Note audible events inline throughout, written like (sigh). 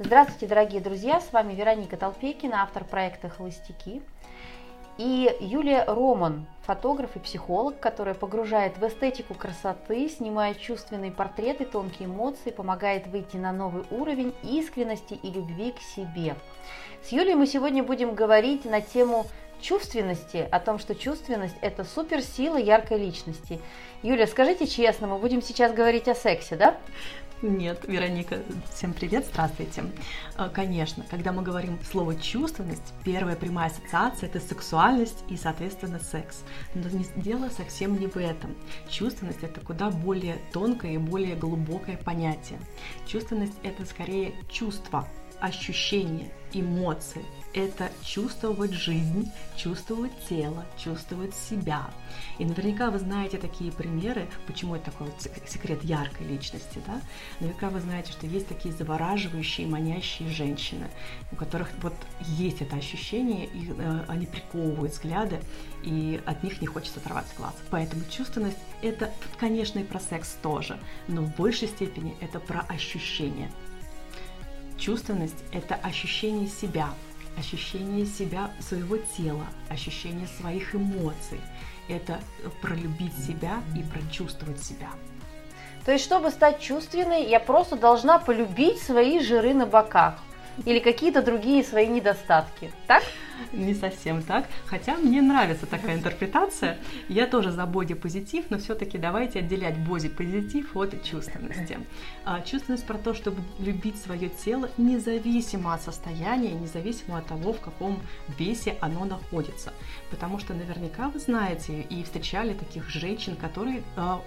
Здравствуйте, дорогие друзья! С вами Вероника Толпекина, автор проекта «Холостяки». И Юлия Роман, фотограф и психолог, которая погружает в эстетику красоты, снимает чувственные портреты, тонкие эмоции, помогает выйти на новый уровень искренности и любви к себе. С Юлей мы сегодня будем говорить на тему чувственности, о том, что чувственность – это суперсила яркой личности. Юля, скажите честно, мы будем сейчас говорить о сексе, да? Нет, Вероника, всем привет, здравствуйте. А, конечно, когда мы говорим слово чувственность, первая прямая ассоциация это сексуальность и, соответственно, секс. Но дело совсем не в этом. Чувственность это куда более тонкое и более глубокое понятие. Чувственность это скорее чувство, ощущение, эмоции, это чувствовать жизнь, чувствовать тело, чувствовать себя. И наверняка вы знаете такие примеры, почему это такой вот секрет яркой личности, да? Наверняка вы знаете, что есть такие завораживающие, манящие женщины, у которых вот есть это ощущение, и э, они приковывают взгляды, и от них не хочется оторвать глаз. Поэтому чувственность – это, конечно, и про секс тоже, но в большей степени это про ощущение. Чувственность – это ощущение себя, ощущение себя, своего тела, ощущение своих эмоций. Это пролюбить себя и прочувствовать себя. То есть, чтобы стать чувственной, я просто должна полюбить свои жиры на боках или какие-то другие свои недостатки, так? Не совсем так, хотя мне нравится такая интерпретация. Я тоже за боди-позитив, но все-таки давайте отделять боди-позитив от чувственности. А, чувственность про то, чтобы любить свое тело независимо от состояния, независимо от того, в каком весе оно находится. Потому что наверняка вы знаете и встречали таких женщин, которые а,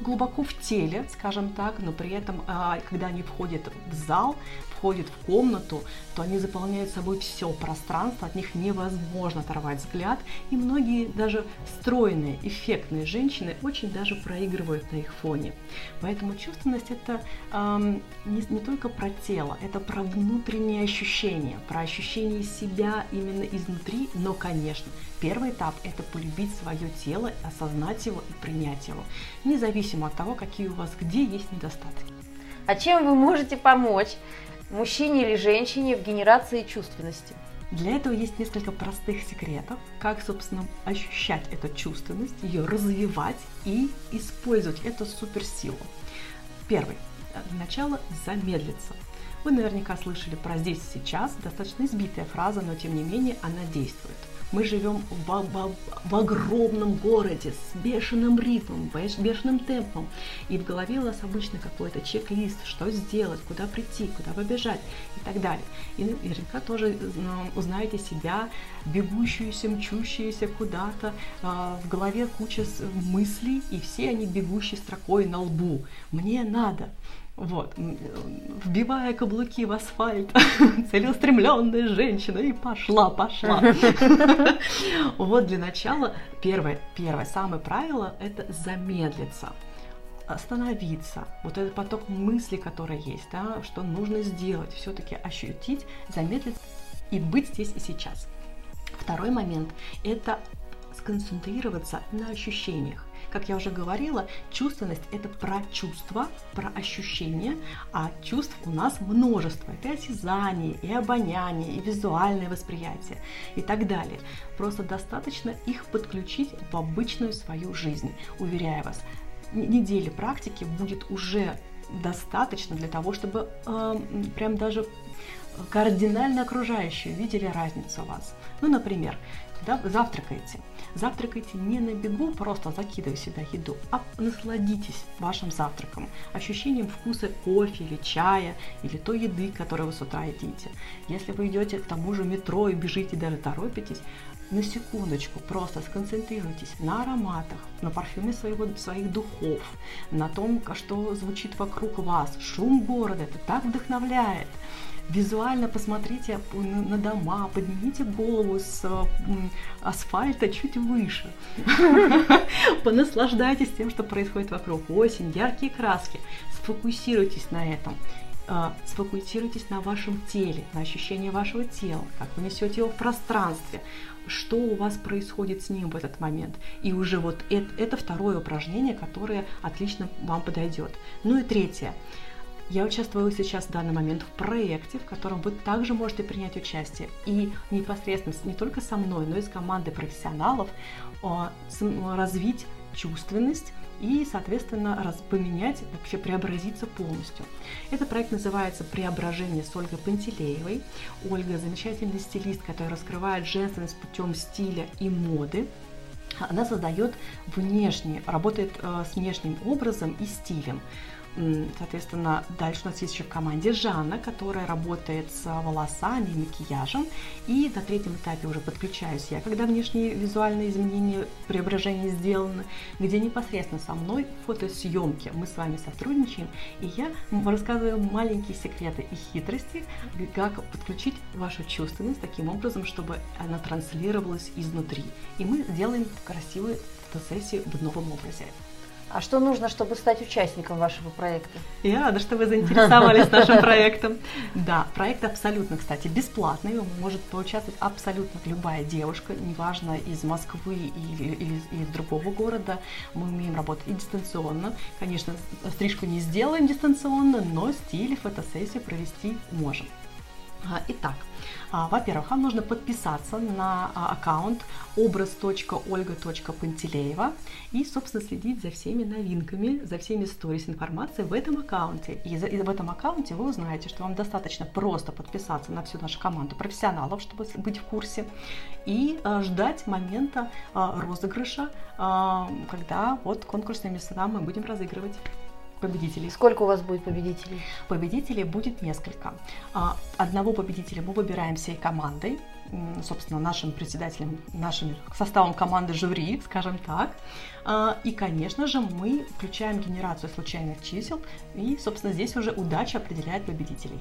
глубоко в теле, скажем так, но при этом, а, когда они входят в зал, входят в комнату, то они заполняют собой все пространство, от них невозможно оторвать взгляд, и многие даже стройные, эффектные женщины очень даже проигрывают на их фоне. Поэтому чувственность это эм, не, не только про тело, это про внутренние ощущения, про ощущение себя именно изнутри, но, конечно, первый этап – это полюбить свое тело, осознать его и принять его, независимо от того, какие у вас где есть недостатки. А чем вы можете помочь мужчине или женщине в генерации чувственности? Для этого есть несколько простых секретов, как, собственно, ощущать эту чувственность, ее развивать и использовать эту суперсилу. Первый. Для начала замедлиться. Вы наверняка слышали про «здесь сейчас», достаточно избитая фраза, но тем не менее она действует. Мы живем в, в, в огромном городе с бешеным ритмом, бешеным темпом. И в голове у нас обычно какой-то чек-лист, что сделать, куда прийти, куда побежать и так далее. И наверняка тоже ну, узнаете себя, бегущуюся, мчущуюся куда-то. А, в голове куча мыслей, и все они бегущие строкой на лбу. Мне надо. Вот, вбивая каблуки в асфальт, (laughs) целеустремленная женщина, и пошла, пошла. (laughs) Вот для начала первое, первое, самое правило – это замедлиться остановиться, вот этот поток мыслей, который есть, да, что нужно сделать, все-таки ощутить, замедлиться и быть здесь и сейчас. Второй момент – это сконцентрироваться на ощущениях. Как я уже говорила, чувственность – это про чувства, про ощущения, а чувств у нас множество. Это и осязание, и обоняние, и визуальное восприятие и так далее. Просто достаточно их подключить в обычную свою жизнь. Уверяю вас, недели практики будет уже достаточно для того, чтобы э, прям даже кардинально окружающие видели разницу у вас. Ну, например, вы завтракаете, завтракайте не на бегу, просто закидывая себя еду, а насладитесь вашим завтраком, ощущением вкуса кофе или чая, или той еды, которую вы с утра едите. Если вы идете к тому же метро и бежите, даже торопитесь, на секундочку просто сконцентрируйтесь на ароматах, на парфюме своего, своих духов, на том, что звучит вокруг вас. Шум города, это так вдохновляет. Визуально посмотрите на дома, поднимите голову с асфальта чуть выше. (laughs) Понаслаждайтесь тем, что происходит вокруг. Осень, яркие краски. Сфокусируйтесь на этом а, сфокусируйтесь на вашем теле, на ощущении вашего тела, как вы несете его в пространстве, что у вас происходит с ним в этот момент. И уже вот это, это второе упражнение, которое отлично вам подойдет. Ну и третье Я участвую сейчас в данный момент в проекте, в котором вы также можете принять участие и непосредственно не только со мной, но и с командой профессионалов развить чувственность и, соответственно, поменять, вообще преобразиться полностью. Этот проект называется «Преображение с Ольгой Пантелеевой». Ольга – замечательный стилист, который раскрывает женственность путем стиля и моды. Она создает внешне, работает э, с внешним образом и стилем. Соответственно, дальше у нас есть еще в команде Жанна, которая работает с волосами макияжем. И на третьем этапе уже подключаюсь я, когда внешние визуальные изменения, преображения сделаны, где непосредственно со мной фотосъемки. Мы с вами сотрудничаем, и я рассказываю маленькие секреты и хитрости, как подключить вашу чувственность таким образом, чтобы она транслировалась изнутри. И мы сделаем красивую фотосессию в новом образе. А что нужно, чтобы стать участником вашего проекта? Я рада, что вы заинтересовались нашим проектом. Да, проект абсолютно, кстати, бесплатный. Может поучаствовать абсолютно любая девушка, неважно из Москвы или, или из другого города. Мы умеем работать и дистанционно. Конечно, стрижку не сделаем дистанционно, но стиль фотосессию провести можем. А, итак, а, во-первых, вам нужно подписаться на а, аккаунт образ.ольга.пантелеева и, собственно, следить за всеми новинками, за всеми сторис информации в этом аккаунте. И, в этом аккаунте вы узнаете, что вам достаточно просто подписаться на всю нашу команду профессионалов, чтобы быть в курсе, и ждать момента розыгрыша, когда вот конкурсные места мы будем разыгрывать победителей. Сколько у вас будет победителей? Победителей будет несколько. А, одного победителя мы выбираем всей командой, собственно, нашим председателем, нашим составом команды жюри, скажем так. А, и, конечно же, мы включаем генерацию случайных чисел, и, собственно, здесь уже удача определяет победителей.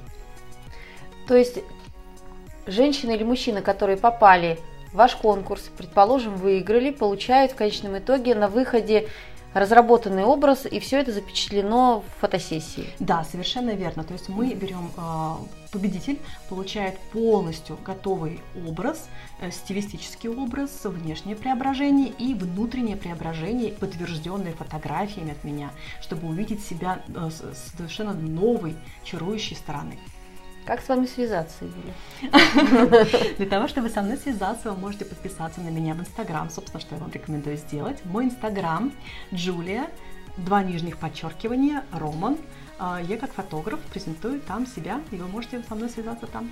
То есть женщины или мужчины, которые попали в ваш конкурс, предположим, выиграли, получают в конечном итоге на выходе разработанный образ, и все это запечатлено в фотосессии. Да, совершенно верно. То есть мы берем а, победитель получает полностью готовый образ, э, стилистический образ, внешнее преображение и внутреннее преображение, подтвержденное фотографиями от меня, чтобы увидеть себя э, с совершенно новой, чарующей стороны. Как с вами связаться, Юля? Для того, чтобы со мной связаться, вы можете подписаться на меня в Инстаграм, собственно, что я вам рекомендую сделать. Мой Инстаграм Джулия, два нижних подчеркивания, Роман. А, я как фотограф презентую там себя, и вы можете со мной связаться там.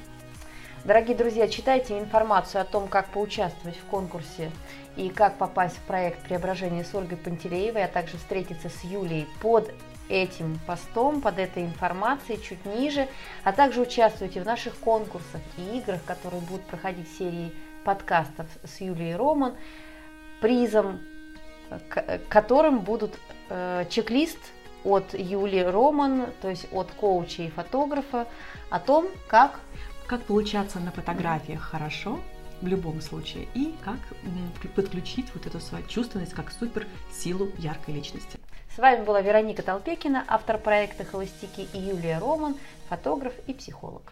Дорогие друзья, читайте информацию о том, как поучаствовать в конкурсе и как попасть в проект «Преображение с Ольгой Пантелеевой», а также встретиться с Юлией под этим постом, под этой информацией чуть ниже, а также участвуйте в наших конкурсах и играх, которые будут проходить в серии подкастов с Юлией Роман, призом которым будут э, чек-лист от Юлии Роман, то есть от коуча и фотографа, о том, как... Как получаться на фотографиях хорошо, в любом случае, и как подключить вот эту свою чувственность как супер силу яркой личности. С вами была Вероника Толпекина, автор проекта «Холостяки» и Юлия Роман, фотограф и психолог.